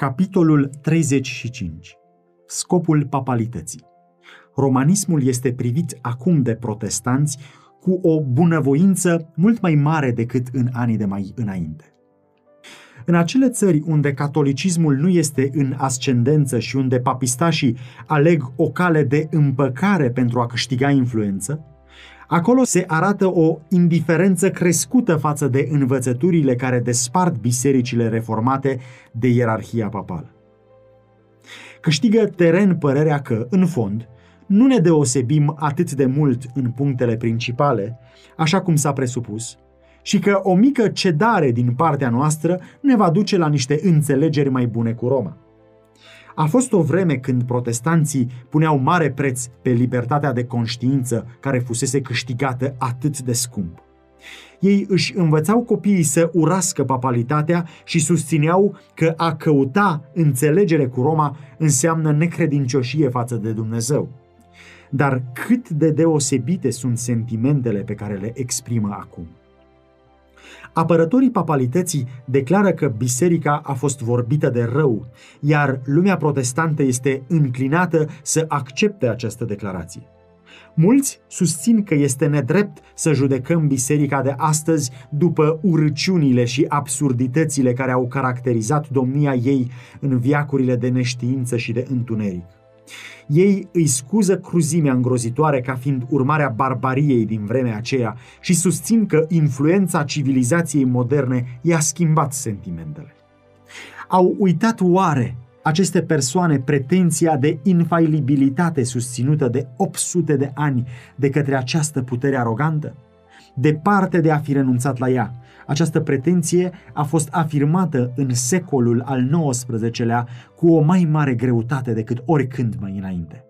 Capitolul 35. Scopul papalității. Romanismul este privit acum de protestanți cu o bunăvoință mult mai mare decât în anii de mai înainte. În acele țări unde catolicismul nu este în ascendență și unde papistașii aleg o cale de împăcare pentru a câștiga influență, acolo se arată o indiferență crescută față de învățăturile care despart bisericile reformate de ierarhia papală. Câștigă teren părerea că, în fond, nu ne deosebim atât de mult în punctele principale, așa cum s-a presupus, și că o mică cedare din partea noastră ne va duce la niște înțelegeri mai bune cu Roma. A fost o vreme când protestanții puneau mare preț pe libertatea de conștiință care fusese câștigată atât de scump. Ei își învățau copiii să urască papalitatea și susțineau că a căuta înțelegere cu Roma înseamnă necredincioșie față de Dumnezeu. Dar cât de deosebite sunt sentimentele pe care le exprimă acum. Apărătorii papalității declară că biserica a fost vorbită de rău, iar lumea protestantă este înclinată să accepte această declarație. Mulți susțin că este nedrept să judecăm biserica de astăzi după urăciunile și absurditățile care au caracterizat domnia ei în viacurile de neștiință și de întuneric. Ei îi scuză cruzimea îngrozitoare ca fiind urmarea barbariei din vremea aceea și susțin că influența civilizației moderne i-a schimbat sentimentele. Au uitat oare aceste persoane pretenția de infailibilitate susținută de 800 de ani de către această putere arogantă? Departe de a fi renunțat la ea, această pretenție a fost afirmată în secolul al XIX-lea cu o mai mare greutate decât oricând mai înainte.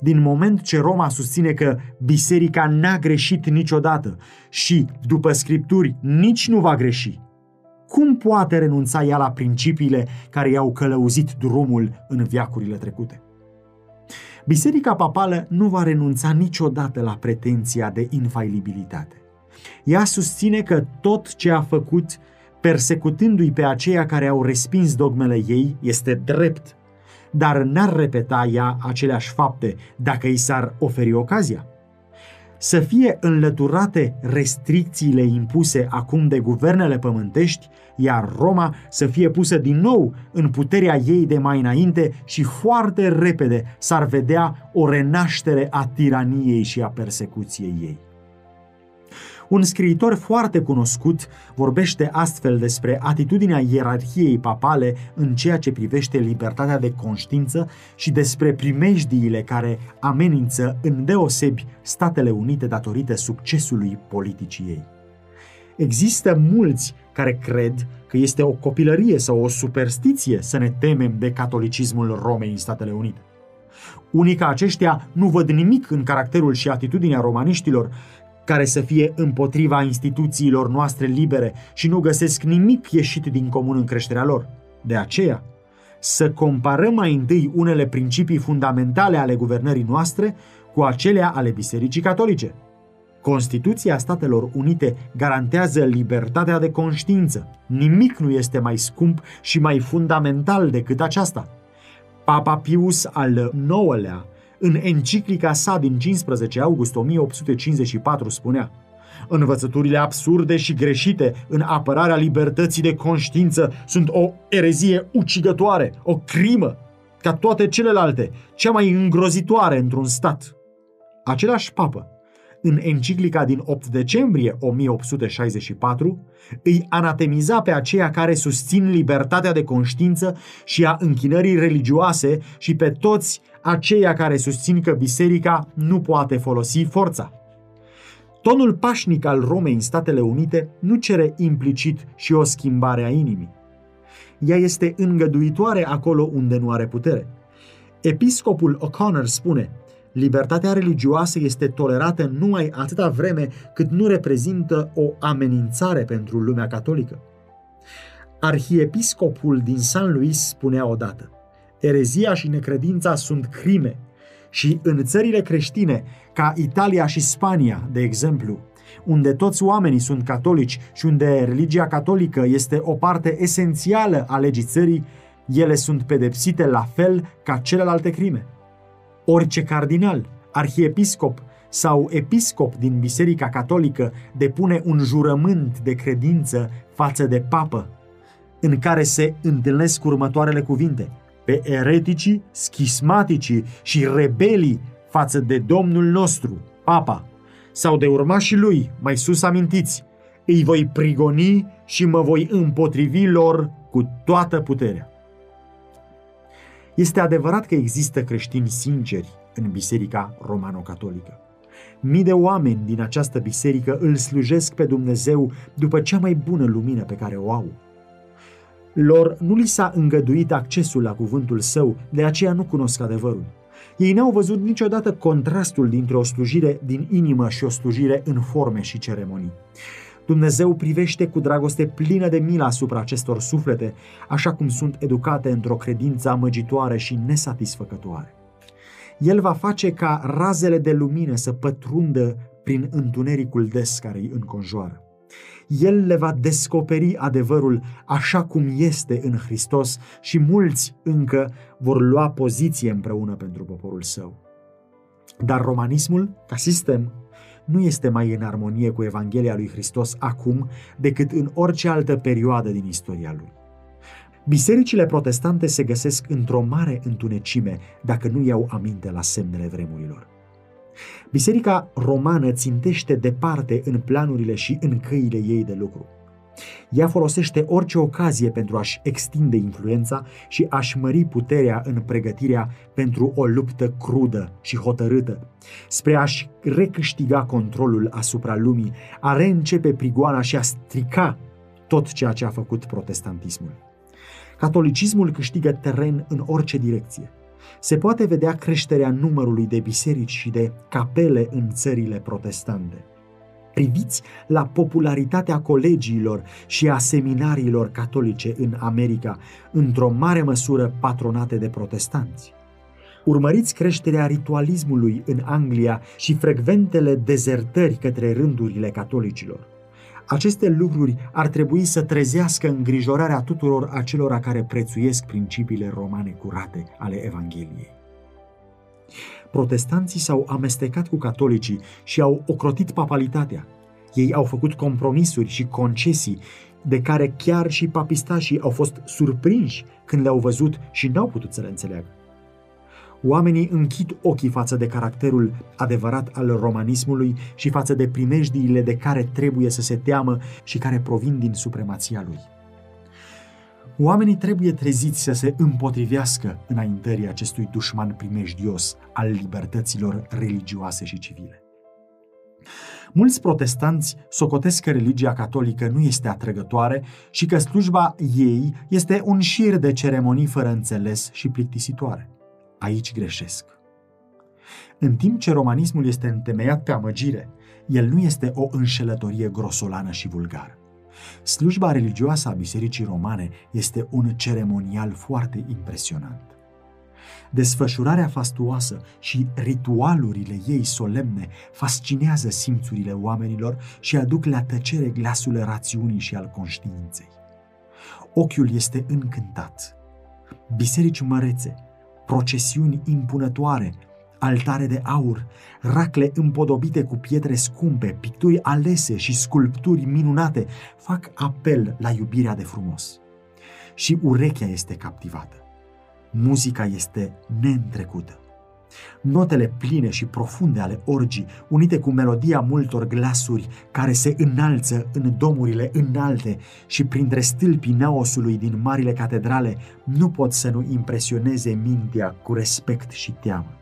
Din moment ce Roma susține că biserica n-a greșit niciodată și, după scripturi, nici nu va greși, cum poate renunța ea la principiile care i-au călăuzit drumul în viacurile trecute? Biserica papală nu va renunța niciodată la pretenția de infailibilitate. Ea susține că tot ce a făcut, persecutându-i pe aceia care au respins dogmele ei, este drept, dar n-ar repeta ea aceleași fapte dacă i s-ar oferi ocazia. Să fie înlăturate restricțiile impuse acum de guvernele pământești, iar Roma să fie pusă din nou în puterea ei de mai înainte și foarte repede s-ar vedea o renaștere a tiraniei și a persecuției ei. Un scriitor foarte cunoscut vorbește astfel despre atitudinea ierarhiei papale în ceea ce privește libertatea de conștiință și despre primejdiile care amenință îndeosebi Statele Unite datorită succesului politicii ei. Există mulți care cred că este o copilărie sau o superstiție să ne temem de catolicismul Romei în Statele Unite. Unii ca aceștia nu văd nimic în caracterul și atitudinea romaniștilor care să fie împotriva instituțiilor noastre libere și nu găsesc nimic ieșit din comun în creșterea lor. De aceea, să comparăm mai întâi unele principii fundamentale ale guvernării noastre cu acelea ale Bisericii Catolice. Constituția Statelor Unite garantează libertatea de conștiință. Nimic nu este mai scump și mai fundamental decât aceasta. Papa Pius al IX-lea în enciclica sa din 15 august 1854 spunea Învățăturile absurde și greșite în apărarea libertății de conștiință sunt o erezie ucigătoare, o crimă, ca toate celelalte, cea mai îngrozitoare într-un stat. Același papă, în enciclica din 8 decembrie 1864, îi anatemiza pe aceia care susțin libertatea de conștiință și a închinării religioase și pe toți aceia care susțin că biserica nu poate folosi forța. Tonul pașnic al Romei în Statele Unite nu cere implicit și o schimbare a inimii. Ea este îngăduitoare acolo unde nu are putere. Episcopul O'Connor spune, libertatea religioasă este tolerată numai atâta vreme cât nu reprezintă o amenințare pentru lumea catolică. Arhiepiscopul din San Luis spunea odată, erezia și necredința sunt crime și în țările creștine, ca Italia și Spania, de exemplu, unde toți oamenii sunt catolici și unde religia catolică este o parte esențială a legii țării, ele sunt pedepsite la fel ca celelalte crime. Orice cardinal, arhiepiscop sau episcop din Biserica Catolică depune un jurământ de credință față de papă, în care se întâlnesc următoarele cuvinte. Pe ereticii, schismaticii și rebelii față de Domnul nostru, papa, sau de urmașii lui, mai sus amintiți, îi voi prigoni și mă voi împotrivi lor cu toată puterea. Este adevărat că există creștini sinceri în Biserica Romano-Catolică. Mii de oameni din această biserică îl slujesc pe Dumnezeu după cea mai bună lumină pe care o au. Lor nu li s-a îngăduit accesul la cuvântul său, de aceea nu cunosc adevărul. Ei n-au văzut niciodată contrastul dintre o slujire din inimă și o slujire în forme și ceremonii. Dumnezeu privește cu dragoste plină de milă asupra acestor suflete, așa cum sunt educate într-o credință amăgitoare și nesatisfăcătoare. El va face ca razele de lumină să pătrundă prin întunericul des care îi înconjoară. El le va descoperi adevărul așa cum este în Hristos și mulți încă vor lua poziție împreună pentru poporul său. Dar romanismul, ca sistem, nu este mai în armonie cu Evanghelia lui Hristos acum decât în orice altă perioadă din istoria lui. Bisericile protestante se găsesc într-o mare întunecime dacă nu iau aminte la semnele vremurilor. Biserica romană țintește departe în planurile și în căile ei de lucru. Ea folosește orice ocazie pentru a-și extinde influența și a-și mări puterea în pregătirea pentru o luptă crudă și hotărâtă, spre a-și recâștiga controlul asupra lumii, a reîncepe prigoana și a strica tot ceea ce a făcut protestantismul. Catolicismul câștigă teren în orice direcție. Se poate vedea creșterea numărului de biserici și de capele în țările protestante. Priviți la popularitatea colegiilor și a seminariilor catolice în America, într-o mare măsură patronate de protestanți. Urmăriți creșterea ritualismului în Anglia și frecventele dezertări către rândurile catolicilor. Aceste lucruri ar trebui să trezească îngrijorarea tuturor acelora care prețuiesc principiile romane curate ale Evangheliei. Protestanții s-au amestecat cu catolicii și au ocrotit papalitatea. Ei au făcut compromisuri și concesii de care chiar și papistașii au fost surprinși când le-au văzut și n-au putut să le înțeleagă. Oamenii închid ochii față de caracterul adevărat al romanismului și față de primejdiile de care trebuie să se teamă și care provin din supremația lui. Oamenii trebuie treziți să se împotrivească înaintării acestui dușman primejdios al libertăților religioase și civile. Mulți protestanți socotesc că religia catolică nu este atrăgătoare și că slujba ei este un șir de ceremonii fără înțeles și plictisitoare aici greșesc. În timp ce romanismul este întemeiat pe amăgire, el nu este o înșelătorie grosolană și vulgară. Slujba religioasă a Bisericii Romane este un ceremonial foarte impresionant. Desfășurarea fastuoasă și ritualurile ei solemne fascinează simțurile oamenilor și aduc la tăcere glasul rațiunii și al conștiinței. Ochiul este încântat. Biserici mărețe, procesiuni impunătoare, altare de aur, racle împodobite cu pietre scumpe, picturi alese și sculpturi minunate fac apel la iubirea de frumos. Și urechea este captivată. Muzica este neîntrecută. Notele pline și profunde ale orgii, unite cu melodia multor glasuri care se înalță în domurile înalte și printre stâlpii neosului din marile catedrale, nu pot să nu impresioneze mintea cu respect și teamă.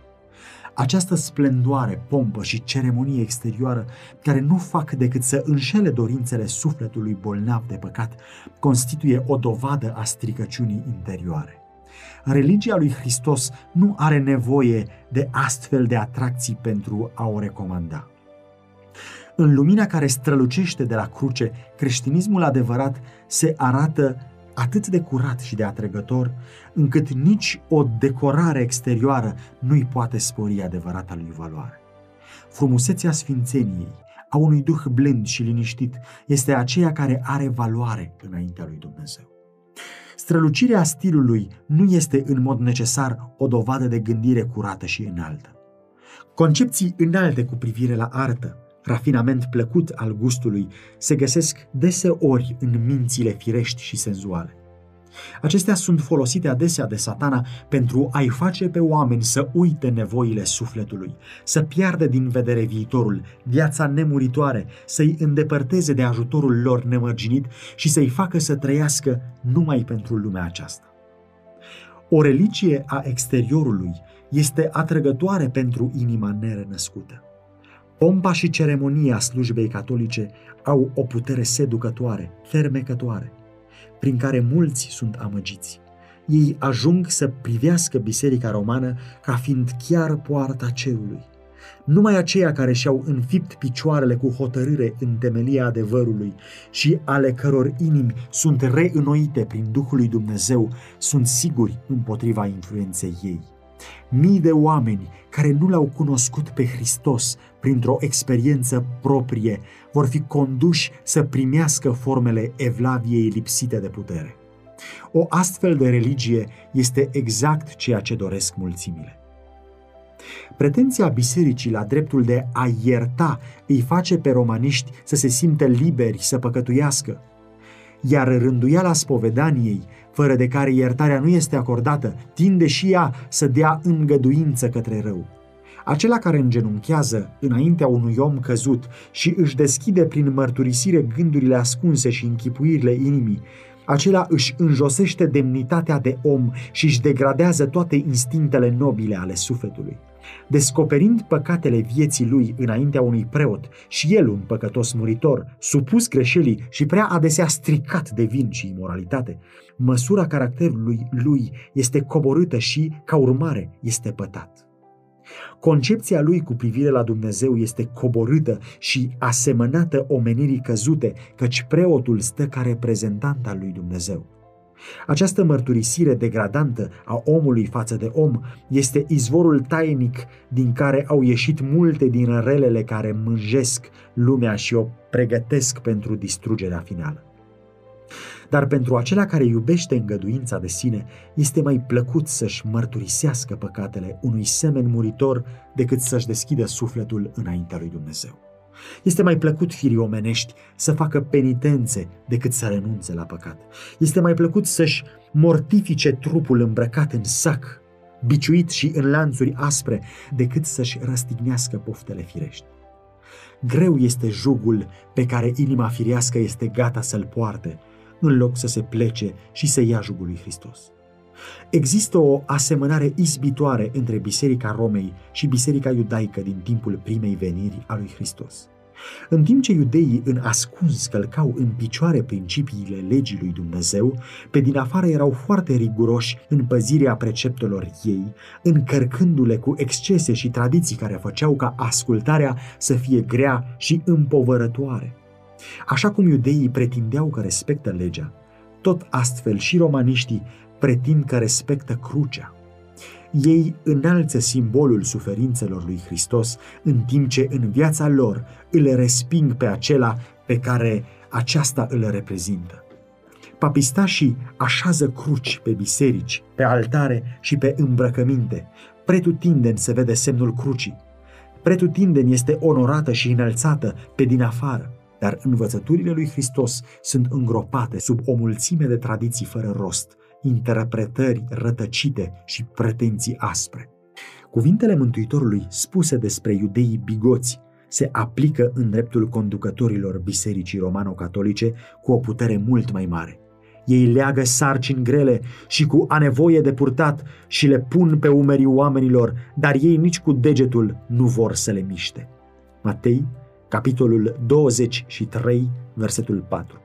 Această splendoare, pompă și ceremonie exterioară, care nu fac decât să înșele dorințele sufletului bolnav de păcat, constituie o dovadă a stricăciunii interioare. Religia lui Hristos nu are nevoie de astfel de atracții pentru a o recomanda. În lumina care strălucește de la cruce, creștinismul adevărat se arată atât de curat și de atrăgător, încât nici o decorare exterioară nu-i poate spori adevărata lui valoare. Frumusețea sfințeniei, a unui duh blând și liniștit, este aceea care are valoare înaintea lui Dumnezeu. Strălucirea stilului nu este în mod necesar o dovadă de gândire curată și înaltă. Concepții înalte cu privire la artă, rafinament plăcut al gustului, se găsesc deseori în mințile firești și senzuale. Acestea sunt folosite adesea de satana pentru a-i face pe oameni să uite nevoile sufletului, să piardă din vedere viitorul, viața nemuritoare, să-i îndepărteze de ajutorul lor nemărginit și să-i facă să trăiască numai pentru lumea aceasta. O religie a exteriorului este atrăgătoare pentru inima nerenăscută. Pompa și ceremonia slujbei catolice au o putere seducătoare, fermecătoare prin care mulți sunt amăgiți. Ei ajung să privească Biserica Romană ca fiind chiar poarta cerului. Numai aceia care și-au înfipt picioarele cu hotărâre în temelia adevărului și ale căror inimi sunt reînnoite prin Duhul lui Dumnezeu sunt siguri împotriva influenței ei. Mii de oameni care nu l-au cunoscut pe Hristos printr-o experiență proprie vor fi conduși să primească formele evlaviei lipsite de putere. O astfel de religie este exact ceea ce doresc mulțimile. Pretenția bisericii la dreptul de a ierta îi face pe romaniști să se simtă liberi să păcătuiască, iar rânduiala spovedaniei fără de care iertarea nu este acordată, tinde și ea să dea îngăduință către rău. Acela care îngenunchează înaintea unui om căzut și își deschide prin mărturisire gândurile ascunse și închipuirile inimii, acela își înjosește demnitatea de om și își degradează toate instinctele nobile ale sufletului. Descoperind păcatele vieții lui înaintea unui preot și el un păcătos muritor, supus greșelii și prea adesea stricat de vin și imoralitate, măsura caracterului lui este coborâtă și, ca urmare, este pătat. Concepția lui cu privire la Dumnezeu este coborâtă și asemănată omenirii căzute, căci preotul stă ca reprezentant al lui Dumnezeu. Această mărturisire degradantă a omului față de om este izvorul tainic din care au ieșit multe din relele care mânjesc lumea și o pregătesc pentru distrugerea finală. Dar pentru acela care iubește îngăduința de sine, este mai plăcut să-și mărturisească păcatele unui semen muritor decât să-și deschidă sufletul înaintea lui Dumnezeu. Este mai plăcut firii omenești să facă penitențe decât să renunțe la păcat. Este mai plăcut să-și mortifice trupul îmbrăcat în sac, biciuit și în lanțuri aspre, decât să-și răstignească poftele firești. Greu este jugul pe care inima firească este gata să-l poarte, în loc să se plece și să ia jugul lui Hristos. Există o asemănare izbitoare între Biserica Romei și Biserica Iudaică din timpul primei veniri a lui Hristos. În timp ce iudeii în ascuns călcau în picioare principiile legii lui Dumnezeu, pe din afară erau foarte riguroși în păzirea preceptelor ei, încărcându-le cu excese și tradiții care făceau ca ascultarea să fie grea și împovărătoare. Așa cum iudeii pretindeau că respectă legea, tot astfel și romaniștii pretind că respectă crucea. Ei înalță simbolul suferințelor lui Hristos, în timp ce în viața lor îl resping pe acela pe care aceasta îl reprezintă. Papistașii așează cruci pe biserici, pe altare și pe îmbrăcăminte. Pretutindeni se vede semnul crucii. Pretutindeni este onorată și înălțată pe din afară dar învățăturile lui Hristos sunt îngropate sub o mulțime de tradiții fără rost, interpretări rătăcite și pretenții aspre. Cuvintele Mântuitorului spuse despre iudeii bigoți se aplică în dreptul conducătorilor bisericii romano-catolice cu o putere mult mai mare. Ei leagă sarcini grele și cu a nevoie de purtat și le pun pe umerii oamenilor, dar ei nici cu degetul nu vor să le miște. Matei capitolul 23, versetul 4.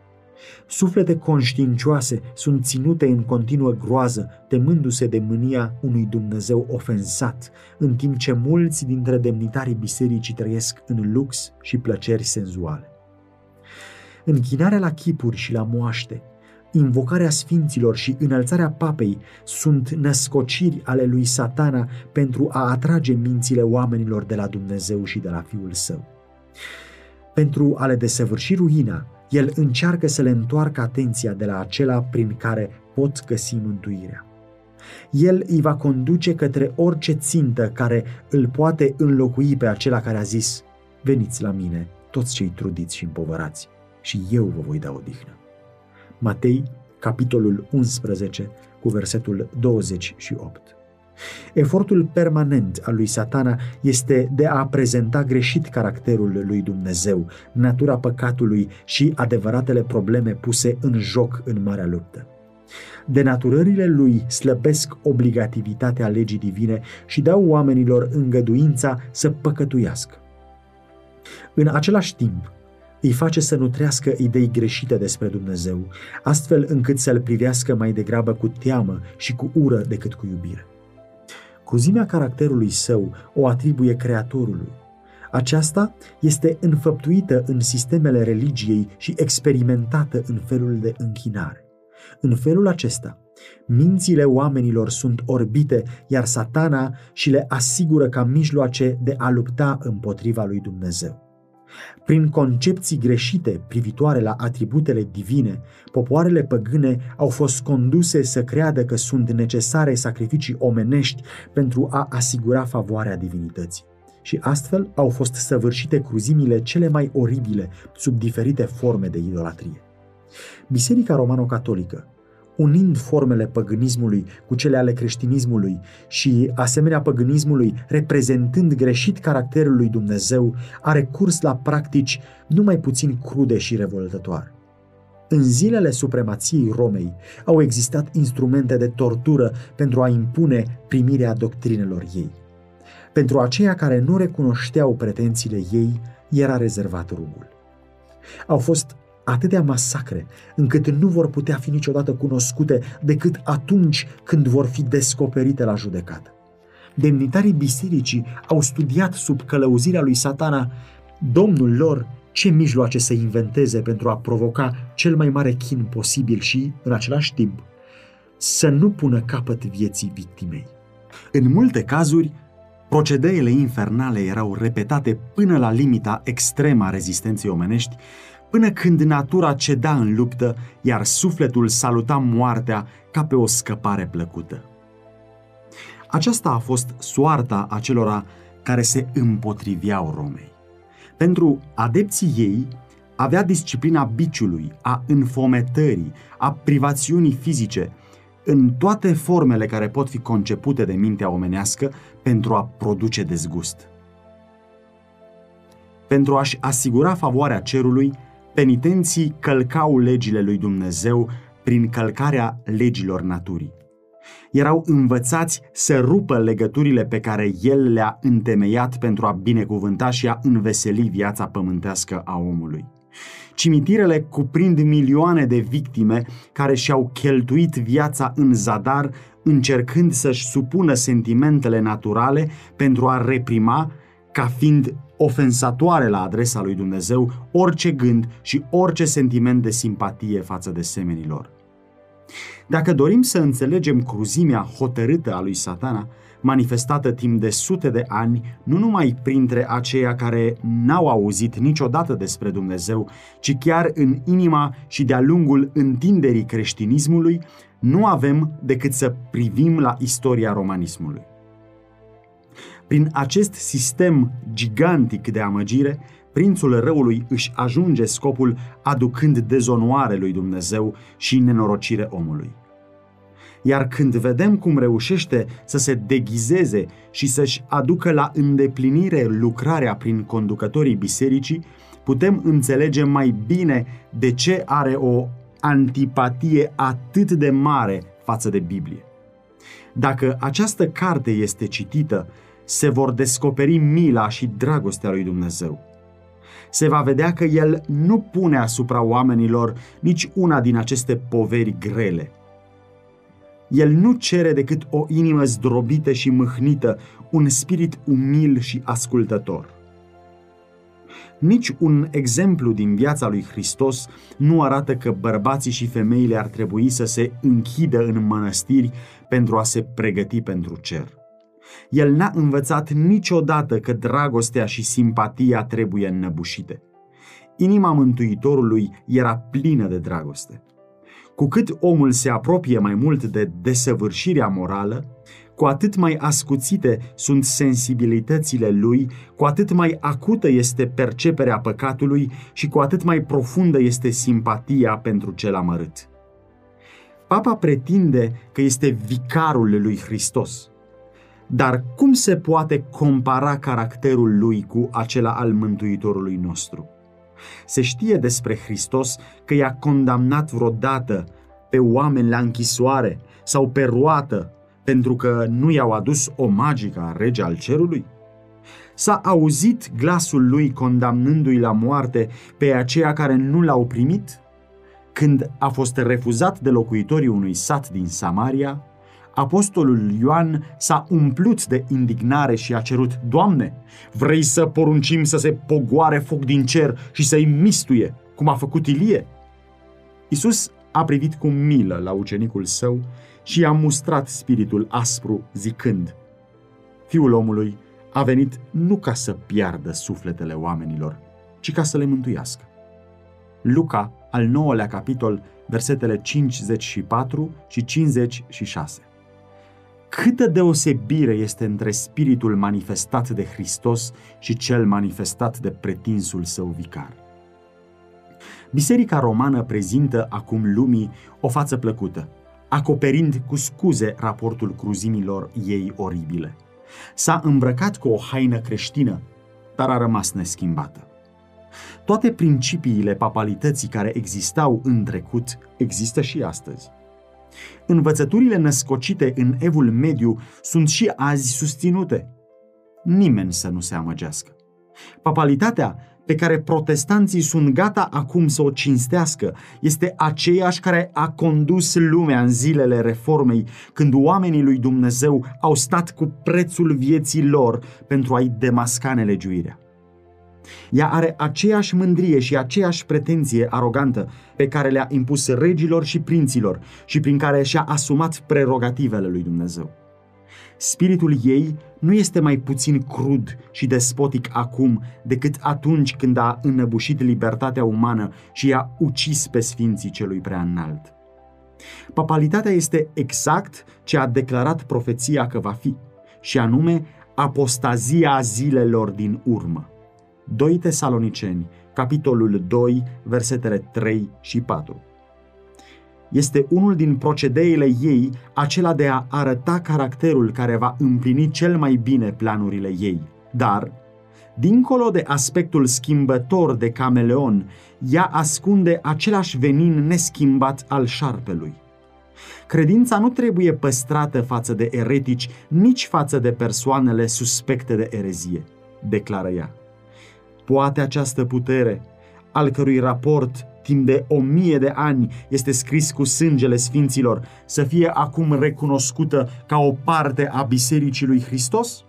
Suflete conștiincioase sunt ținute în continuă groază, temându-se de mânia unui Dumnezeu ofensat, în timp ce mulți dintre demnitarii bisericii trăiesc în lux și plăceri senzuale. Închinarea la chipuri și la moaște, invocarea sfinților și înălțarea papei sunt născociri ale lui satana pentru a atrage mințile oamenilor de la Dumnezeu și de la Fiul Său. Pentru a le desăvârși ruina, El încearcă să le întoarcă atenția de la acela prin care pot găsi mântuirea. El îi va conduce către orice țintă care îl poate înlocui pe acela care a zis, veniți la mine, toți cei trudiți și împovărați, și eu vă voi da odihnă. Matei, capitolul 11, cu versetul 28. Efortul permanent al lui satana este de a prezenta greșit caracterul lui Dumnezeu, natura păcatului și adevăratele probleme puse în joc în marea luptă. Denaturările lui slăbesc obligativitatea legii divine și dau oamenilor îngăduința să păcătuiască. În același timp, îi face să nutrească idei greșite despre Dumnezeu, astfel încât să-L privească mai degrabă cu teamă și cu ură decât cu iubire. Cruzimea caracterului său o atribuie Creatorului. Aceasta este înfăptuită în sistemele religiei și experimentată în felul de închinare. În felul acesta, mințile oamenilor sunt orbite, iar satana și le asigură ca mijloace de a lupta împotriva lui Dumnezeu. Prin concepții greșite privitoare la atributele divine, popoarele păgâne au fost conduse să creadă că sunt necesare sacrificii omenești pentru a asigura favoarea divinității. Și astfel au fost săvârșite cruzimile cele mai oribile sub diferite forme de idolatrie. Biserica romano-catolică unind formele păgânismului cu cele ale creștinismului și, asemenea păgânismului, reprezentând greșit caracterul lui Dumnezeu, a recurs la practici numai puțin crude și revoltătoare. În zilele supremației Romei au existat instrumente de tortură pentru a impune primirea doctrinelor ei. Pentru aceia care nu recunoșteau pretențiile ei, era rezervat rugul. Au fost atâtea masacre, încât nu vor putea fi niciodată cunoscute decât atunci când vor fi descoperite la judecată. Demnitarii bisericii au studiat sub călăuzirea lui satana Domnul lor ce mijloace să inventeze pentru a provoca cel mai mare chin posibil și, în același timp, să nu pună capăt vieții victimei. În multe cazuri, procedeele infernale erau repetate până la limita extremă a rezistenței omenești până când natura ceda în luptă, iar sufletul saluta moartea ca pe o scăpare plăcută. Aceasta a fost soarta acelora care se împotriveau Romei. Pentru adepții ei, avea disciplina biciului, a înfometării, a privațiunii fizice, în toate formele care pot fi concepute de mintea omenească pentru a produce dezgust. Pentru a-și asigura favoarea cerului, penitenții călcau legile lui Dumnezeu prin călcarea legilor naturii. Erau învățați să rupă legăturile pe care El le-a întemeiat pentru a binecuvânta și a înveseli viața pământească a omului. Cimitirele cuprind milioane de victime care și-au cheltuit viața în zadar încercând să-și supună sentimentele naturale pentru a reprima ca fiind ofensatoare la adresa lui Dumnezeu orice gând și orice sentiment de simpatie față de semenilor. Dacă dorim să înțelegem cruzimea hotărâtă a lui satana, manifestată timp de sute de ani, nu numai printre aceia care n-au auzit niciodată despre Dumnezeu, ci chiar în inima și de-a lungul întinderii creștinismului, nu avem decât să privim la istoria romanismului. Prin acest sistem gigantic de amăgire, prințul răului își ajunge scopul aducând dezonoare lui Dumnezeu și nenorocire omului. Iar când vedem cum reușește să se deghizeze și să-și aducă la îndeplinire lucrarea prin conducătorii bisericii, putem înțelege mai bine de ce are o antipatie atât de mare față de Biblie. Dacă această carte este citită se vor descoperi mila și dragostea lui Dumnezeu. Se va vedea că El nu pune asupra oamenilor nici una din aceste poveri grele. El nu cere decât o inimă zdrobită și mâhnită, un spirit umil și ascultător. Nici un exemplu din viața lui Hristos nu arată că bărbații și femeile ar trebui să se închidă în mănăstiri pentru a se pregăti pentru cer. El n-a învățat niciodată că dragostea și simpatia trebuie înnăbușite. inima Mântuitorului era plină de dragoste. Cu cât omul se apropie mai mult de desăvârșirea morală, cu atât mai ascuțite sunt sensibilitățile lui, cu atât mai acută este perceperea păcatului și cu atât mai profundă este simpatia pentru cel amărât. Papa pretinde că este vicarul lui Hristos. Dar cum se poate compara caracterul lui cu acela al Mântuitorului nostru? Se știe despre Hristos că i-a condamnat vreodată pe oameni la închisoare sau pe roată pentru că nu i-au adus o magică rege al cerului? S-a auzit glasul lui condamnându-i la moarte pe aceia care nu l-au primit? Când a fost refuzat de locuitorii unui sat din Samaria, apostolul Ioan s-a umplut de indignare și a cerut, Doamne, vrei să poruncim să se pogoare foc din cer și să-i mistuie, cum a făcut Ilie? Isus a privit cu milă la ucenicul său și i-a mustrat spiritul aspru, zicând, Fiul omului a venit nu ca să piardă sufletele oamenilor, ci ca să le mântuiască. Luca, al nouălea capitol, versetele 54 și 56. Câtă deosebire este între spiritul manifestat de Hristos și cel manifestat de pretinsul său vicar. Biserica romană prezintă acum lumii o față plăcută, acoperind cu scuze raportul cruzimilor ei oribile. S-a îmbrăcat cu o haină creștină, dar a rămas neschimbată. Toate principiile papalității care existau în trecut există și astăzi. Învățăturile născocite în evul mediu sunt și azi susținute. Nimeni să nu se amăgească. Papalitatea pe care protestanții sunt gata acum să o cinstească este aceeași care a condus lumea în zilele reformei, când oamenii lui Dumnezeu au stat cu prețul vieții lor pentru a-i demasca nelegiuirea. Ea are aceeași mândrie și aceeași pretenție arogantă pe care le-a impus regilor și prinților și prin care și-a asumat prerogativele lui Dumnezeu. Spiritul ei nu este mai puțin crud și despotic acum decât atunci când a înăbușit libertatea umană și i-a ucis pe sfinții celui prea înalt. Papalitatea este exact ce a declarat profeția că va fi, și anume apostazia zilelor din urmă. 2 Tesaloniceni, capitolul 2, versetele 3 și 4 este unul din procedeile ei acela de a arăta caracterul care va împlini cel mai bine planurile ei. Dar, dincolo de aspectul schimbător de cameleon, ea ascunde același venin neschimbat al șarpelui. Credința nu trebuie păstrată față de eretici, nici față de persoanele suspecte de erezie, declară ea. Poate această putere, al cărui raport timp de o mie de ani este scris cu sângele sfinților, să fie acum recunoscută ca o parte a Bisericii lui Hristos?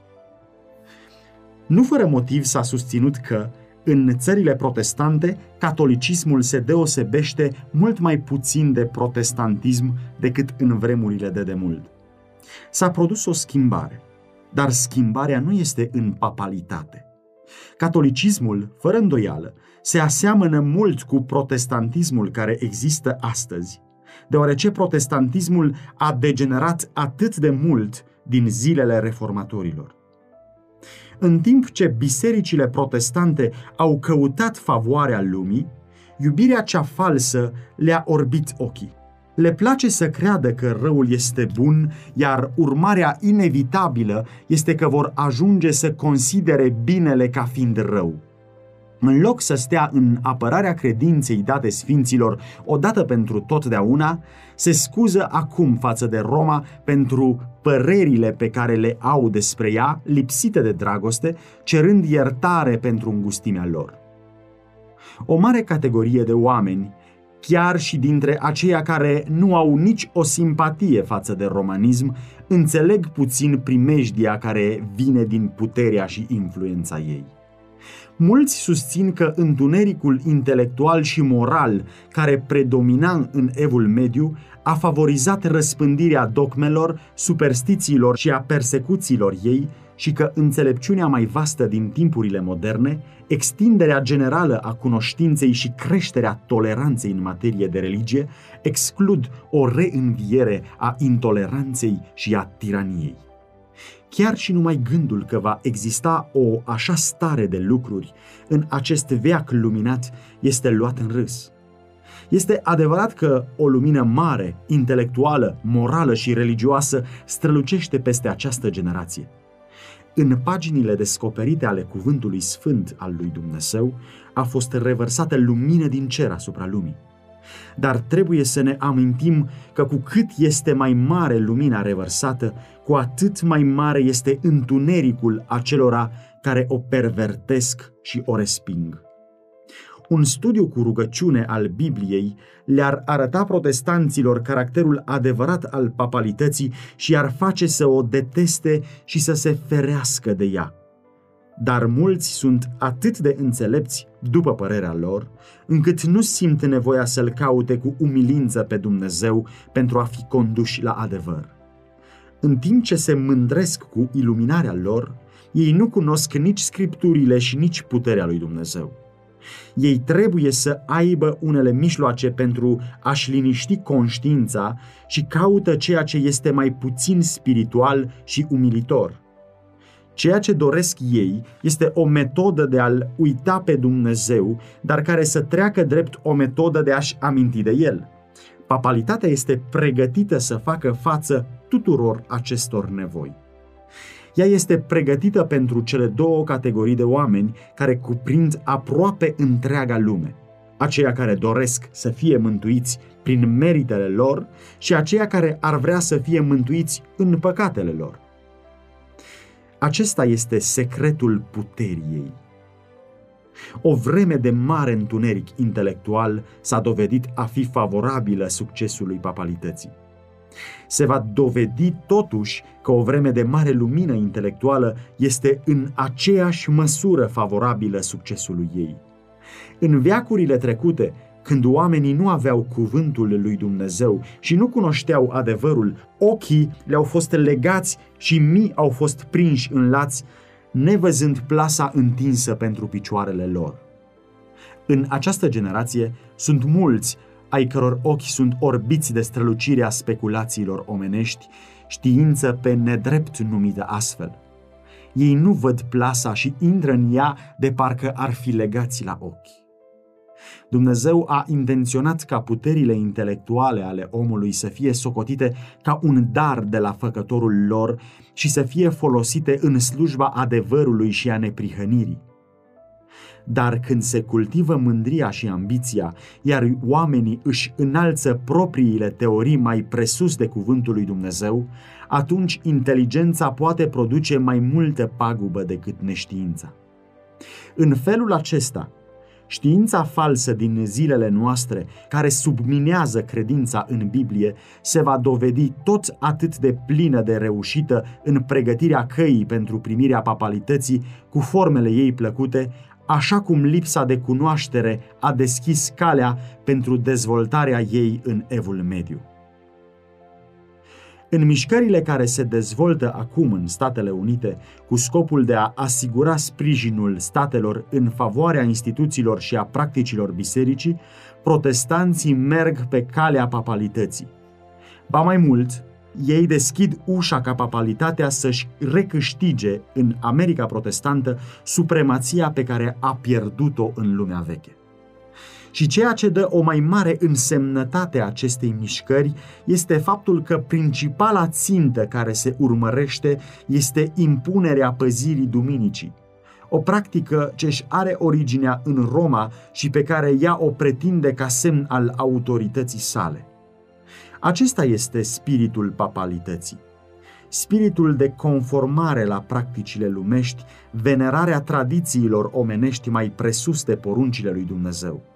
Nu fără motiv s-a susținut că, în țările protestante, catolicismul se deosebește mult mai puțin de protestantism decât în vremurile de demult. S-a produs o schimbare, dar schimbarea nu este în papalitate. Catolicismul, fără îndoială, se aseamănă mult cu protestantismul care există astăzi, deoarece protestantismul a degenerat atât de mult din zilele reformatorilor. În timp ce bisericile protestante au căutat favoarea lumii, iubirea cea falsă le-a orbit ochii. Le place să creadă că răul este bun, iar urmarea inevitabilă este că vor ajunge să considere binele ca fiind rău. În loc să stea în apărarea credinței date sfinților odată pentru totdeauna, se scuză acum față de Roma pentru părerile pe care le au despre ea, lipsite de dragoste, cerând iertare pentru îngustimea lor. O mare categorie de oameni chiar și dintre aceia care nu au nici o simpatie față de romanism, înțeleg puțin primejdia care vine din puterea și influența ei. Mulți susțin că întunericul intelectual și moral care predomina în evul mediu a favorizat răspândirea dogmelor, superstițiilor și a persecuțiilor ei și că înțelepciunea mai vastă din timpurile moderne, extinderea generală a cunoștinței și creșterea toleranței în materie de religie exclud o reînviere a intoleranței și a tiraniei. Chiar și numai gândul că va exista o așa stare de lucruri în acest veac luminat este luat în râs. Este adevărat că o lumină mare, intelectuală, morală și religioasă strălucește peste această generație. În paginile descoperite ale Cuvântului Sfânt al lui Dumnezeu a fost revărsată lumină din cer asupra lumii. Dar trebuie să ne amintim că cu cât este mai mare lumina revărsată, cu atât mai mare este întunericul acelora care o pervertesc și o resping. Un studiu cu rugăciune al Bibliei le-ar arăta protestanților caracterul adevărat al papalității și ar face să o deteste și să se ferească de ea. Dar mulți sunt atât de înțelepți, după părerea lor, încât nu simt nevoia să-L caute cu umilință pe Dumnezeu pentru a fi conduși la adevăr. În timp ce se mândresc cu iluminarea lor, ei nu cunosc nici scripturile și nici puterea lui Dumnezeu. Ei trebuie să aibă unele mijloace pentru a-și liniști conștiința și caută ceea ce este mai puțin spiritual și umilitor. Ceea ce doresc ei este o metodă de a-L uita pe Dumnezeu, dar care să treacă drept o metodă de a-și aminti de El. Papalitatea este pregătită să facă față tuturor acestor nevoi. Ea este pregătită pentru cele două categorii de oameni care cuprind aproape întreaga lume. Aceia care doresc să fie mântuiți prin meritele lor și aceia care ar vrea să fie mântuiți în păcatele lor. Acesta este secretul puterii ei. O vreme de mare întuneric intelectual s-a dovedit a fi favorabilă succesului papalității. Se va dovedi totuși că o vreme de mare lumină intelectuală este în aceeași măsură favorabilă succesului ei. În veacurile trecute, când oamenii nu aveau cuvântul lui Dumnezeu și nu cunoșteau adevărul, ochii le-au fost legați și mii au fost prinși în lați, nevăzând plasa întinsă pentru picioarele lor. În această generație sunt mulți ai căror ochi sunt orbiți de strălucirea speculațiilor omenești, știință pe nedrept numită astfel. Ei nu văd plasa și intră în ea de parcă ar fi legați la ochi. Dumnezeu a intenționat ca puterile intelectuale ale omului să fie socotite ca un dar de la făcătorul lor și să fie folosite în slujba adevărului și a neprihănirii. Dar când se cultivă mândria și ambiția, iar oamenii își înalță propriile teorii mai presus de cuvântul lui Dumnezeu, atunci inteligența poate produce mai multă pagubă decât neștiința. În felul acesta, Știința falsă din zilele noastre, care subminează credința în Biblie, se va dovedi tot atât de plină de reușită în pregătirea căii pentru primirea papalității cu formele ei plăcute, așa cum lipsa de cunoaștere a deschis calea pentru dezvoltarea ei în evul mediu. În mișcările care se dezvoltă acum în Statele Unite cu scopul de a asigura sprijinul statelor în favoarea instituțiilor și a practicilor bisericii, protestanții merg pe calea papalității. Ba mai mult, ei deschid ușa ca papalitatea să-și recâștige în America protestantă supremația pe care a pierdut-o în lumea veche. Și ceea ce dă o mai mare însemnătate acestei mișcări este faptul că principala țintă care se urmărește este impunerea păzirii duminicii. O practică ce își are originea în Roma și pe care ea o pretinde ca semn al autorității sale. Acesta este spiritul papalității. Spiritul de conformare la practicile lumești, venerarea tradițiilor omenești mai presus de poruncile lui Dumnezeu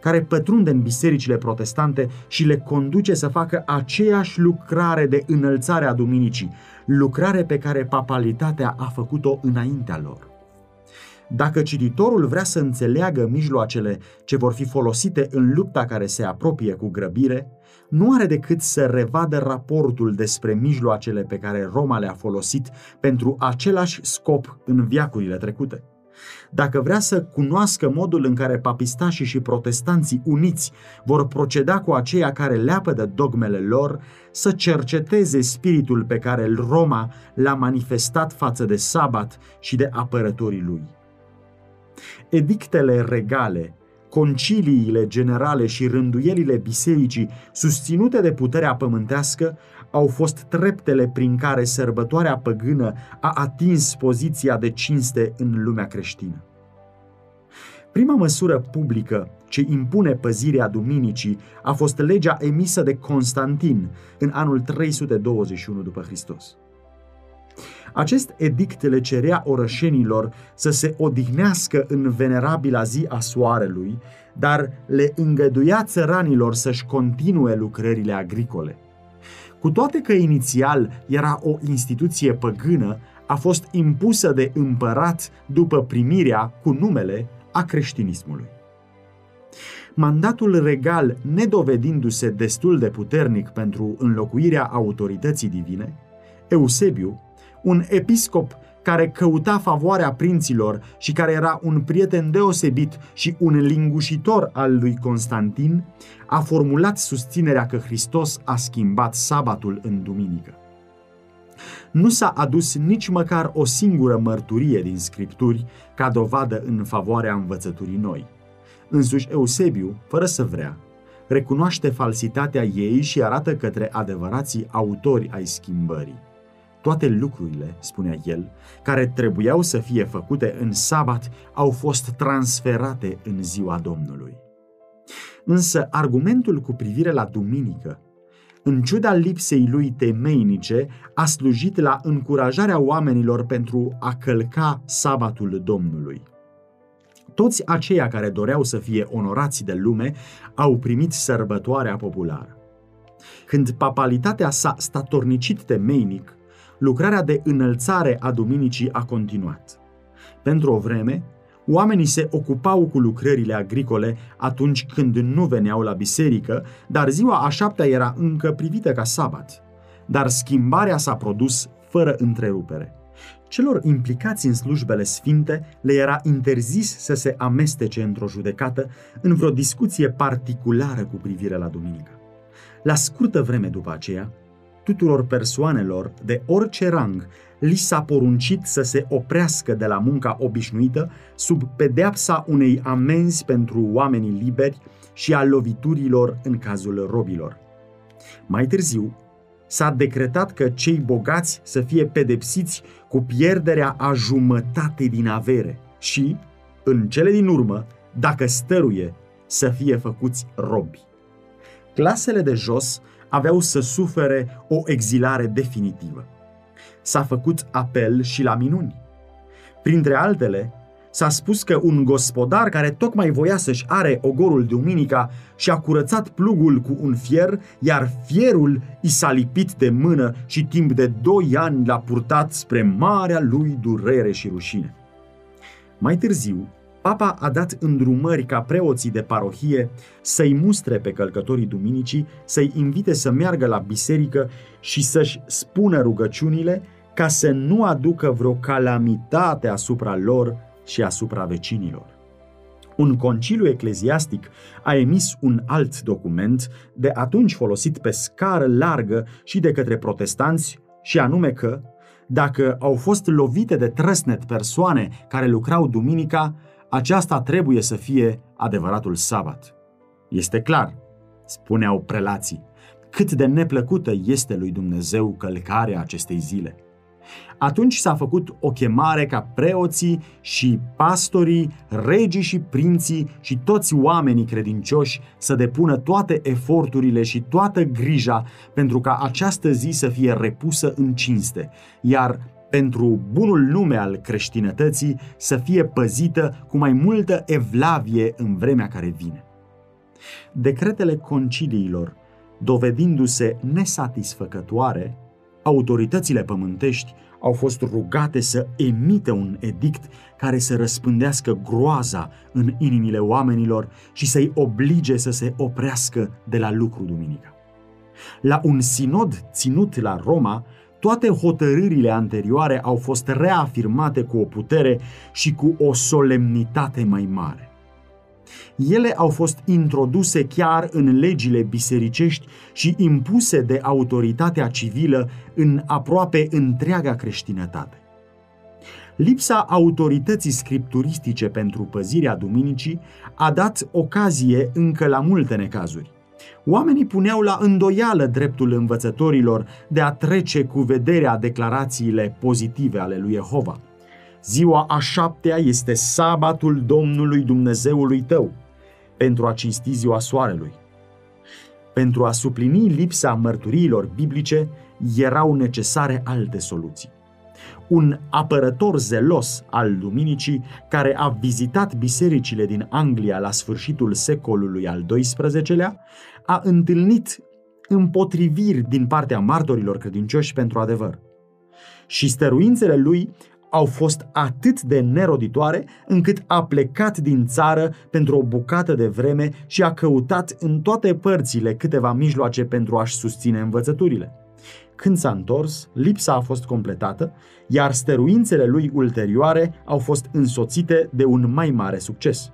care pătrunde în bisericile protestante și le conduce să facă aceeași lucrare de înălțare a duminicii, lucrare pe care papalitatea a făcut-o înaintea lor. Dacă cititorul vrea să înțeleagă mijloacele ce vor fi folosite în lupta care se apropie cu grăbire, nu are decât să revadă raportul despre mijloacele pe care Roma le-a folosit pentru același scop în viacurile trecute. Dacă vrea să cunoască modul în care papistașii și protestanții uniți vor proceda cu aceia care leapă de dogmele lor, să cerceteze spiritul pe care Roma l-a manifestat față de sabat și de apărătorii lui. Edictele regale, conciliile generale și rânduielile bisericii susținute de puterea pământească au fost treptele prin care sărbătoarea păgână a atins poziția de cinste în lumea creștină. Prima măsură publică ce impune păzirea duminicii a fost legea emisă de Constantin în anul 321 după Hristos. Acest edict le cerea orășenilor să se odihnească în venerabila zi a soarelui, dar le îngăduia țăranilor să-și continue lucrările agricole. Cu toate că inițial era o instituție păgână, a fost impusă de împărat după primirea cu numele a creștinismului. Mandatul regal, nedovedindu-se destul de puternic pentru înlocuirea autorității divine, Eusebiu, un episcop care căuta favoarea prinților și care era un prieten deosebit și un lingușitor al lui Constantin, a formulat susținerea că Hristos a schimbat sabatul în duminică. Nu s-a adus nici măcar o singură mărturie din scripturi ca dovadă în favoarea învățăturii noi. Însuși Eusebiu, fără să vrea, recunoaște falsitatea ei și arată către adevărații autori ai schimbării. Toate lucrurile, spunea el, care trebuiau să fie făcute în sabat, au fost transferate în ziua Domnului. Însă argumentul cu privire la duminică, în ciuda lipsei lui temeinice, a slujit la încurajarea oamenilor pentru a călca sabatul Domnului. Toți aceia care doreau să fie onorați de lume au primit sărbătoarea populară. Când papalitatea s-a statornicit temeinic, lucrarea de înălțare a duminicii a continuat. Pentru o vreme, oamenii se ocupau cu lucrările agricole atunci când nu veneau la biserică, dar ziua a șaptea era încă privită ca sabat. Dar schimbarea s-a produs fără întrerupere. Celor implicați în slujbele sfinte le era interzis să se amestece într-o judecată în vreo discuție particulară cu privire la duminică. La scurtă vreme după aceea, tuturor persoanelor de orice rang li s-a poruncit să se oprească de la munca obișnuită sub pedeapsa unei amenzi pentru oamenii liberi și a loviturilor în cazul robilor. Mai târziu, s-a decretat că cei bogați să fie pedepsiți cu pierderea a jumătate din avere și, în cele din urmă, dacă stăruie, să fie făcuți robi. Clasele de jos aveau să sufere o exilare definitivă. S-a făcut apel și la minuni. Printre altele, s-a spus că un gospodar care tocmai voia să-și are ogorul duminica și-a curățat plugul cu un fier, iar fierul i s-a lipit de mână și timp de doi ani l-a purtat spre marea lui durere și rușine. Mai târziu, Papa a dat îndrumări ca preoții de parohie să-i mustre pe călcătorii duminicii, să-i invite să meargă la biserică și să-și spună rugăciunile ca să nu aducă vreo calamitate asupra lor și asupra vecinilor. Un conciliu ecleziastic a emis un alt document, de atunci folosit pe scară largă și de către protestanți, și anume că, dacă au fost lovite de trăsnet persoane care lucrau duminica, aceasta trebuie să fie adevăratul sabat. Este clar, spuneau prelații, cât de neplăcută este lui Dumnezeu călcarea acestei zile. Atunci s-a făcut o chemare ca preoții și pastorii, regii și prinții și toți oamenii credincioși să depună toate eforturile și toată grija pentru ca această zi să fie repusă în cinste, iar pentru bunul nume al creștinătății să fie păzită cu mai multă evlavie în vremea care vine. Decretele conciliilor, dovedindu-se nesatisfăcătoare, autoritățile pământești au fost rugate să emită un edict care să răspândească groaza în inimile oamenilor și să-i oblige să se oprească de la lucru duminica. La un sinod ținut la Roma, toate hotărârile anterioare au fost reafirmate cu o putere și cu o solemnitate mai mare. Ele au fost introduse chiar în legile bisericești și impuse de autoritatea civilă în aproape întreaga creștinătate. Lipsa autorității scripturistice pentru păzirea duminicii a dat ocazie încă la multe necazuri. Oamenii puneau la îndoială dreptul învățătorilor de a trece cu vederea declarațiile pozitive ale lui Jehova. Ziua a șaptea este sabatul Domnului Dumnezeului tău, pentru a cinsti ziua soarelui. Pentru a suplini lipsa mărturiilor biblice, erau necesare alte soluții. Un apărător zelos al Duminicii, care a vizitat bisericile din Anglia la sfârșitul secolului al XII-lea, a întâlnit împotriviri din partea martorilor credincioși pentru adevăr. Și stăruințele lui au fost atât de neroditoare încât a plecat din țară pentru o bucată de vreme și a căutat în toate părțile câteva mijloace pentru a-și susține învățăturile. Când s-a întors, lipsa a fost completată, iar stăruințele lui ulterioare au fost însoțite de un mai mare succes.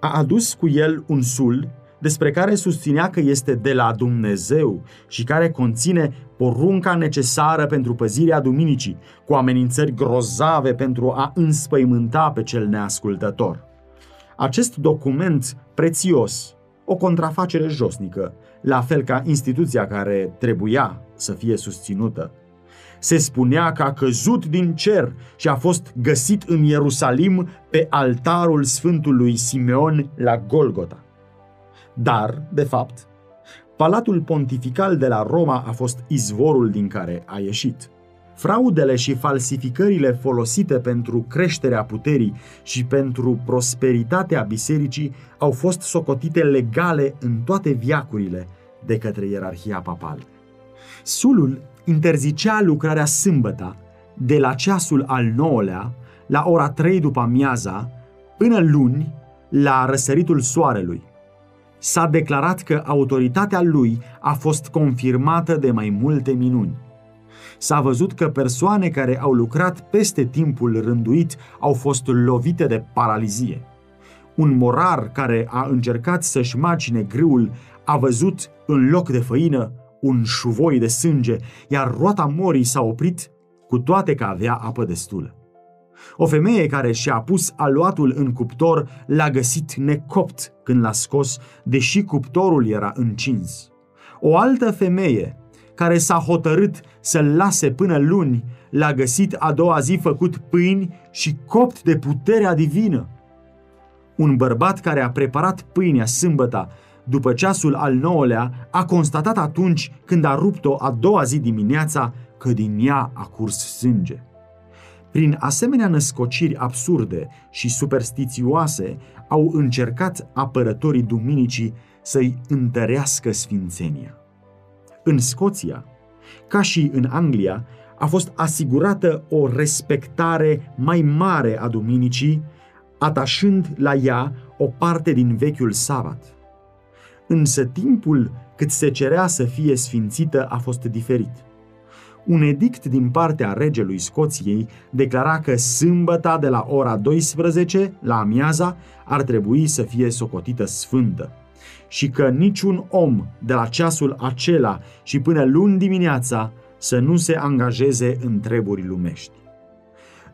A adus cu el un sul despre care susținea că este de la Dumnezeu și care conține porunca necesară pentru păzirea duminicii, cu amenințări grozave pentru a înspăimânta pe cel neascultător. Acest document prețios, o contrafacere josnică, la fel ca instituția care trebuia să fie susținută, se spunea că a căzut din cer și a fost găsit în Ierusalim pe altarul Sfântului Simeon la Golgota. Dar, de fapt, Palatul Pontifical de la Roma a fost izvorul din care a ieșit. Fraudele și falsificările folosite pentru creșterea puterii și pentru prosperitatea bisericii au fost socotite legale în toate viacurile de către ierarhia papală. Sulul interzicea lucrarea sâmbăta de la ceasul al nouălea la ora 3 după amiaza până luni la răsăritul soarelui, s-a declarat că autoritatea lui a fost confirmată de mai multe minuni. S-a văzut că persoane care au lucrat peste timpul rânduit au fost lovite de paralizie. Un morar care a încercat să-și macine grâul a văzut, în loc de făină, un șuvoi de sânge, iar roata morii s-a oprit, cu toate că avea apă destulă. O femeie care și-a pus aluatul în cuptor l-a găsit necopt când l-a scos, deși cuptorul era încins. O altă femeie care s-a hotărât să-l lase până luni, l-a găsit a doua zi făcut pâini și copt de puterea divină. Un bărbat care a preparat pâinea sâmbăta după ceasul al nouălea a constatat atunci când a rupt-o a doua zi dimineața că din ea a curs sânge. Prin asemenea născociri absurde și superstițioase, au încercat apărătorii duminicii să-i întărească sfințenia. În Scoția, ca și în Anglia, a fost asigurată o respectare mai mare a duminicii, atașând la ea o parte din vechiul sabat. Însă timpul cât se cerea să fie sfințită a fost diferit – un edict din partea regelui Scoției declara că sâmbăta de la ora 12 la amiaza ar trebui să fie socotită sfântă și că niciun om de la ceasul acela și până luni dimineața să nu se angajeze în treburi lumești.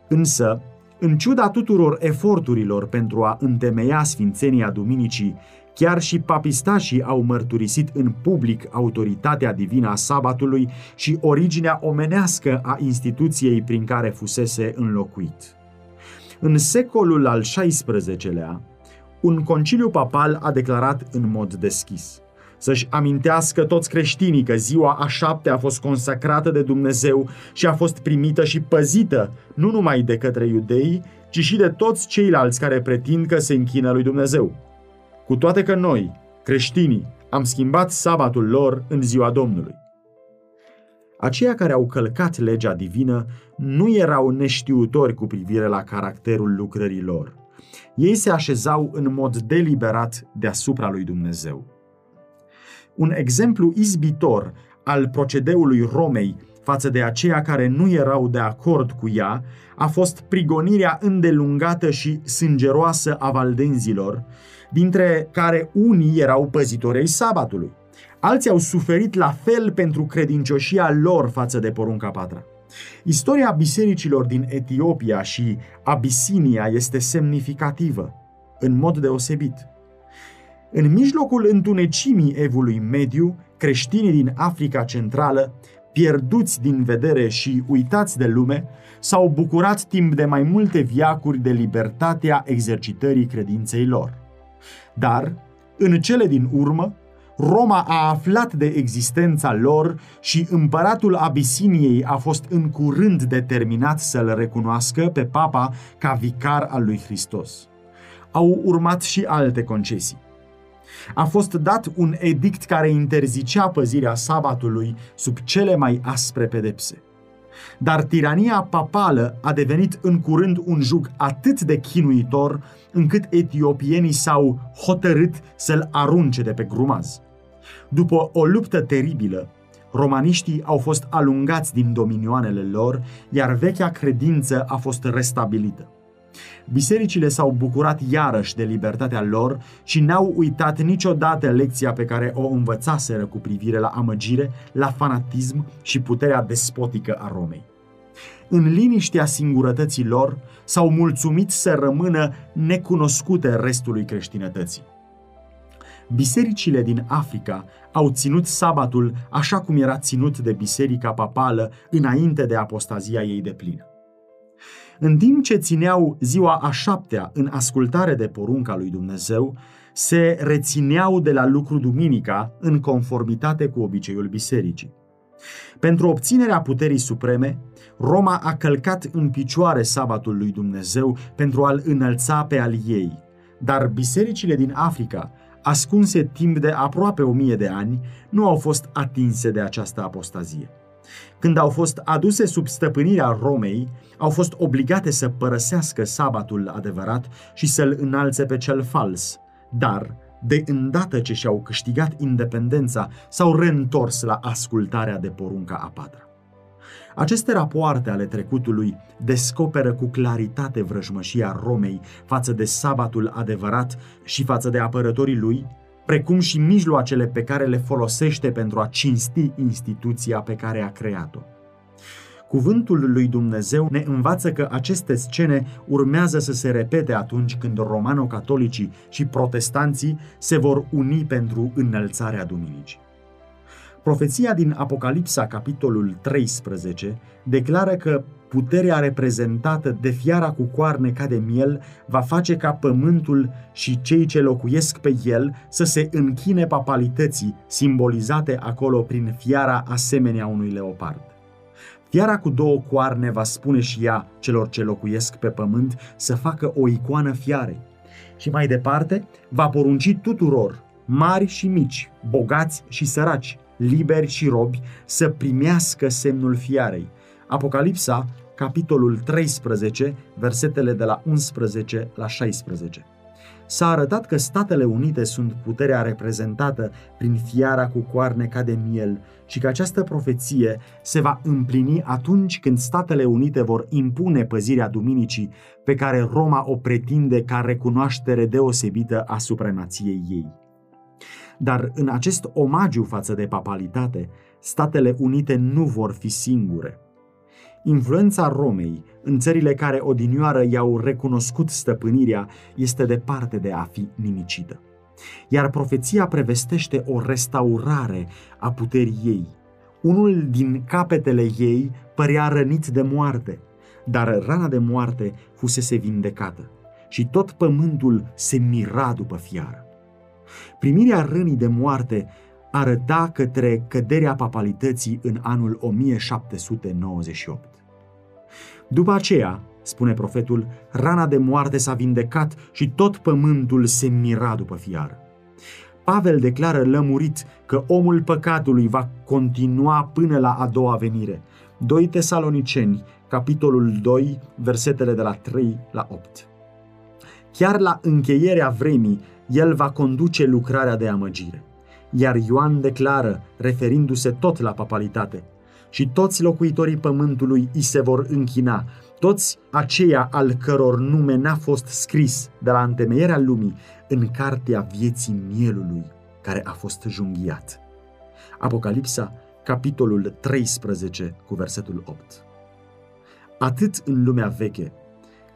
Însă, în ciuda tuturor eforturilor pentru a întemeia sfințenia duminicii Chiar și papistașii au mărturisit în public autoritatea divină a sabatului și originea omenească a instituției prin care fusese înlocuit. În secolul al XVI-lea, un conciliu papal a declarat în mod deschis să-și amintească toți creștinii că ziua a șapte a fost consacrată de Dumnezeu și a fost primită și păzită nu numai de către iudei, ci și de toți ceilalți care pretind că se închină lui Dumnezeu cu toate că noi, creștinii, am schimbat sabatul lor în ziua Domnului. Aceia care au călcat legea divină nu erau neștiutori cu privire la caracterul lucrării lor. Ei se așezau în mod deliberat deasupra lui Dumnezeu. Un exemplu izbitor al procedeului Romei față de aceia care nu erau de acord cu ea a fost prigonirea îndelungată și sângeroasă a valdenzilor, dintre care unii erau păzitorei sabatului. Alții au suferit la fel pentru credincioșia lor față de porunca patra. Istoria bisericilor din Etiopia și Abisinia este semnificativă, în mod deosebit. În mijlocul întunecimii evului mediu, creștinii din Africa Centrală, pierduți din vedere și uitați de lume, s-au bucurat timp de mai multe viacuri de libertatea exercitării credinței lor. Dar, în cele din urmă, Roma a aflat de existența lor și împăratul Abisiniei a fost în curând determinat să-l recunoască pe papa ca vicar al lui Hristos. Au urmat și alte concesii. A fost dat un edict care interzicea păzirea sabatului sub cele mai aspre pedepse. Dar tirania papală a devenit în curând un jug atât de chinuitor încât etiopienii s-au hotărât să-l arunce de pe grumaz. După o luptă teribilă, romaniștii au fost alungați din dominioanele lor, iar vechea credință a fost restabilită. Bisericile s-au bucurat iarăși de libertatea lor și n-au uitat niciodată lecția pe care o învățaseră cu privire la amăgire, la fanatism și puterea despotică a Romei. În liniștea singurătății lor, s-au mulțumit să rămână necunoscute restului creștinătății. Bisericile din Africa au ținut sabatul așa cum era ținut de biserica papală înainte de apostazia ei de plină. În timp ce țineau ziua a șaptea în ascultare de porunca lui Dumnezeu, se rețineau de la lucru duminica în conformitate cu obiceiul bisericii. Pentru obținerea puterii supreme, Roma a călcat în picioare sabatul lui Dumnezeu pentru a-l înălța pe al ei, dar bisericile din Africa, ascunse timp de aproape o mie de ani, nu au fost atinse de această apostazie. Când au fost aduse sub stăpânirea Romei, au fost obligate să părăsească sabatul adevărat și să-l înalțe pe cel fals, dar, de îndată ce și-au câștigat independența, s-au reîntors la ascultarea de porunca a patra. Aceste rapoarte ale trecutului descoperă cu claritate vrăjmășia Romei față de sabatul adevărat și față de apărătorii lui, precum și mijloacele pe care le folosește pentru a cinsti instituția pe care a creat-o. Cuvântul lui Dumnezeu ne învață că aceste scene urmează să se repete atunci când romano-catolicii și protestanții se vor uni pentru înălțarea duminicii. Profeția din Apocalipsa, capitolul 13, declară că puterea reprezentată de fiara cu coarne ca de miel va face ca pământul și cei ce locuiesc pe el să se închine papalității, simbolizate acolo prin fiara asemenea unui leopard. Fiara cu două coarne va spune și ea celor ce locuiesc pe pământ să facă o icoană fiarei. Și mai departe, va porunci tuturor, mari și mici, bogați și săraci, liberi și robi, să primească semnul fiarei. Apocalipsa, capitolul 13, versetele de la 11 la 16. S-a arătat că Statele Unite sunt puterea reprezentată prin fiara cu coarne ca de miel și că această profeție se va împlini atunci când Statele Unite vor impune păzirea duminicii pe care Roma o pretinde ca recunoaștere deosebită a supremației ei. Dar în acest omagiu față de papalitate, Statele Unite nu vor fi singure. Influența Romei în țările care odinioară i-au recunoscut stăpânirea este departe de a fi nimicită. Iar profeția prevestește o restaurare a puterii ei. Unul din capetele ei părea rănit de moarte, dar rana de moarte fusese vindecată și tot pământul se mira după fiară. Primirea rănii de moarte arăta către căderea papalității în anul 1798. După aceea, spune profetul, rana de moarte s-a vindecat și tot pământul se mira după fiară. Pavel declară lămurit că omul păcatului va continua până la a doua venire. 2 Tesaloniceni, capitolul 2, versetele de la 3 la 8. Chiar la încheierea vremii, el va conduce lucrarea de amăgire. Iar Ioan declară, referindu-se tot la papalitate, și toți locuitorii pământului îi se vor închina, toți aceia al căror nume n-a fost scris de la întemeierea lumii în cartea vieții mielului care a fost junghiat. Apocalipsa, capitolul 13, cu versetul 8. Atât în lumea veche,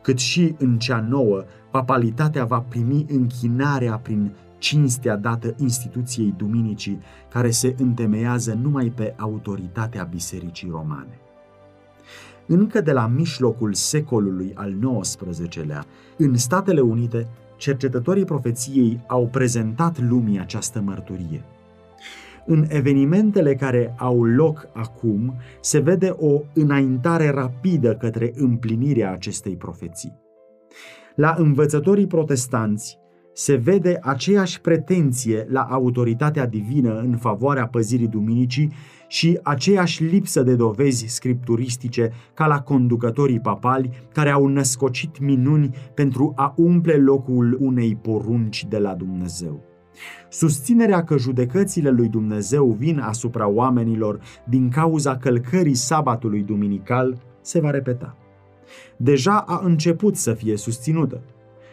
cât și în cea nouă, papalitatea va primi închinarea prin cinstea dată instituției duminicii, care se întemeiază numai pe autoritatea Bisericii Romane. Încă de la mijlocul secolului al XIX-lea, în Statele Unite, cercetătorii profeției au prezentat lumii această mărturie. În evenimentele care au loc acum, se vede o înaintare rapidă către împlinirea acestei profeții. La învățătorii protestanți, se vede aceeași pretenție la autoritatea divină în favoarea păzirii duminicii și aceeași lipsă de dovezi scripturistice ca la conducătorii papali care au născocit minuni pentru a umple locul unei porunci de la Dumnezeu. Susținerea că judecățile lui Dumnezeu vin asupra oamenilor din cauza călcării sabatului duminical se va repeta. Deja a început să fie susținută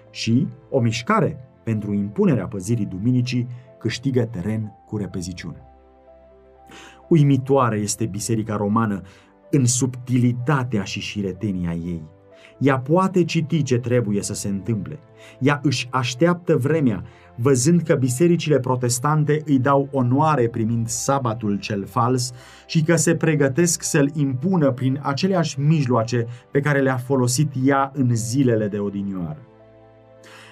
și o mișcare pentru impunerea păzirii duminicii câștigă teren cu repeziciune. Uimitoare este Biserica Romană în subtilitatea și șiretenia ei. Ea poate citi ce trebuie să se întâmple. Ea își așteaptă vremea, văzând că bisericile protestante îi dau onoare primind sabatul cel fals și că se pregătesc să-l impună prin aceleași mijloace pe care le-a folosit ea în zilele de odinioară.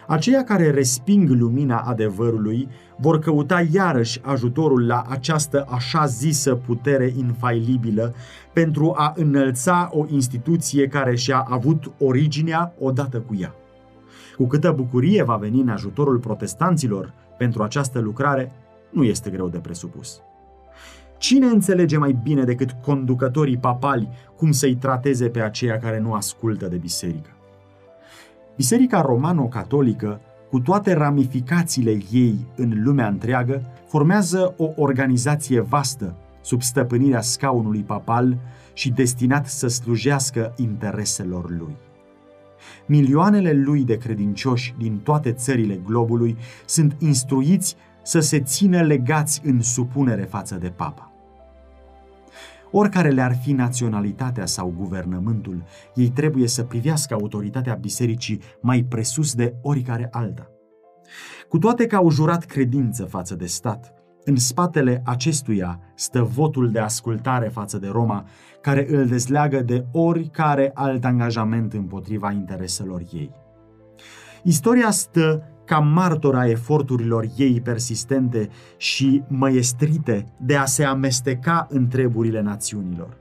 Aceia care resping lumina adevărului vor căuta iarăși ajutorul la această așa zisă putere infailibilă pentru a înălța o instituție care și-a avut originea odată cu ea. Cu câtă bucurie va veni în ajutorul protestanților pentru această lucrare, nu este greu de presupus. Cine înțelege mai bine decât conducătorii papali cum să-i trateze pe aceia care nu ascultă de biserică? Biserica romano-catolică, cu toate ramificațiile ei în lumea întreagă, formează o organizație vastă sub stăpânirea scaunului papal și destinat să slujească intereselor lui. Milioanele lui de credincioși din toate țările globului sunt instruiți să se țină legați în supunere față de papa. Oricare le-ar fi naționalitatea sau guvernământul, ei trebuie să privească autoritatea bisericii mai presus de oricare alta. Cu toate că au jurat credință față de stat, în spatele acestuia stă votul de ascultare față de Roma, care îl dezleagă de oricare alt angajament împotriva intereselor ei. Istoria stă ca martora eforturilor ei persistente și măiestrite de a se amesteca în treburile națiunilor.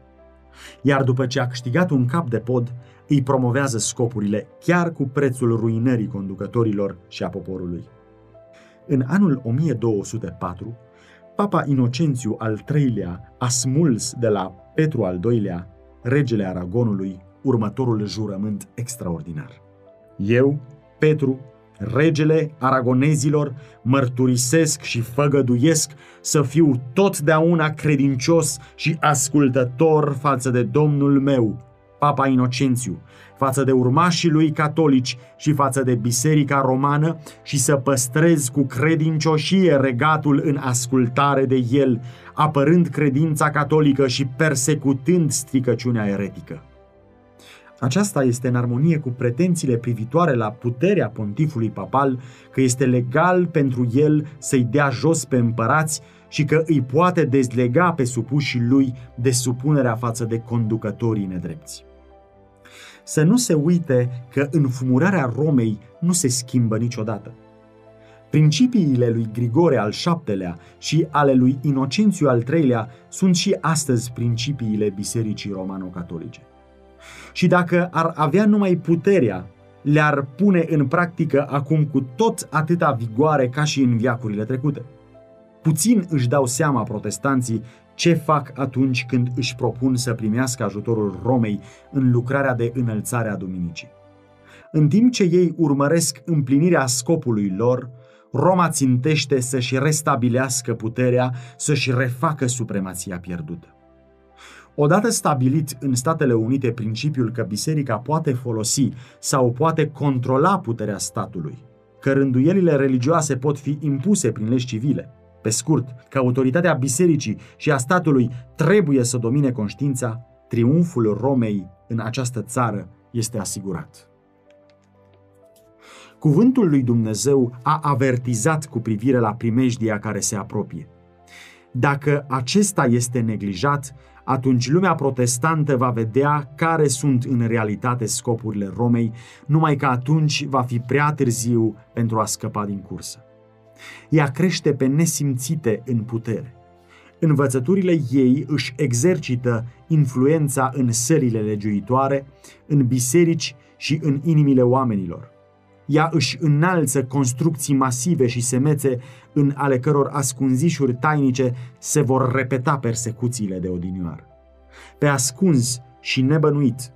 Iar după ce a câștigat un cap de pod, îi promovează scopurile chiar cu prețul ruinării conducătorilor și a poporului. În anul 1204, Papa Inocențiu al III-lea a smuls de la Petru al II-lea, regele Aragonului, următorul jurământ extraordinar. Eu, Petru, regele aragonezilor, mărturisesc și făgăduiesc să fiu totdeauna credincios și ascultător față de Domnul meu, Papa Inocențiu, față de urmașii lui catolici și față de Biserica Romană și să păstrez cu credincioșie regatul în ascultare de el, apărând credința catolică și persecutând stricăciunea eretică. Aceasta este în armonie cu pretențiile privitoare la puterea pontifului papal că este legal pentru el să-i dea jos pe împărați și că îi poate dezlega pe supușii lui de supunerea față de conducătorii nedrepți. Să nu se uite că înfumurarea Romei nu se schimbă niciodată. Principiile lui Grigore al VII-lea și ale lui Inocențiu al III-lea sunt și astăzi principiile Bisericii Romano-Catolice. Și dacă ar avea numai puterea, le-ar pune în practică acum cu tot atâta vigoare ca și în viacurile trecute. Puțin își dau seama protestanții ce fac atunci când își propun să primească ajutorul Romei în lucrarea de înălțare a Duminicii. În timp ce ei urmăresc împlinirea scopului lor, Roma țintește să-și restabilească puterea, să-și refacă supremația pierdută. Odată stabilit în Statele Unite principiul că biserica poate folosi sau poate controla puterea statului, că rânduielile religioase pot fi impuse prin legi civile, pe scurt, că autoritatea bisericii și a statului trebuie să domine conștiința, triumful Romei în această țară este asigurat. Cuvântul lui Dumnezeu a avertizat cu privire la primejdia care se apropie. Dacă acesta este neglijat, atunci lumea protestantă va vedea care sunt în realitate scopurile Romei, numai că atunci va fi prea târziu pentru a scăpa din cursă. Ea crește pe nesimțite în putere. Învățăturile ei își exercită influența în sălile legiuitoare, în biserici și în inimile oamenilor. Ea își înalță construcții masive și semețe în ale căror ascunzișuri tainice se vor repeta persecuțiile de odinioară. Pe ascuns și nebănuit,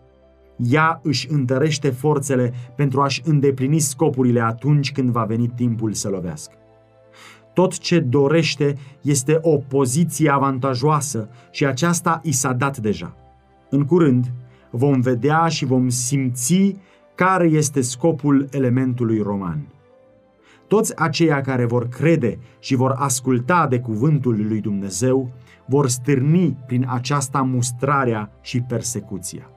ea își întărește forțele pentru a-și îndeplini scopurile atunci când va veni timpul să lovească. Tot ce dorește este o poziție avantajoasă și aceasta i s-a dat deja. În curând vom vedea și vom simți care este scopul elementului roman. Toți aceia care vor crede și vor asculta de cuvântul lui Dumnezeu vor stârni prin aceasta mustrarea și persecuția.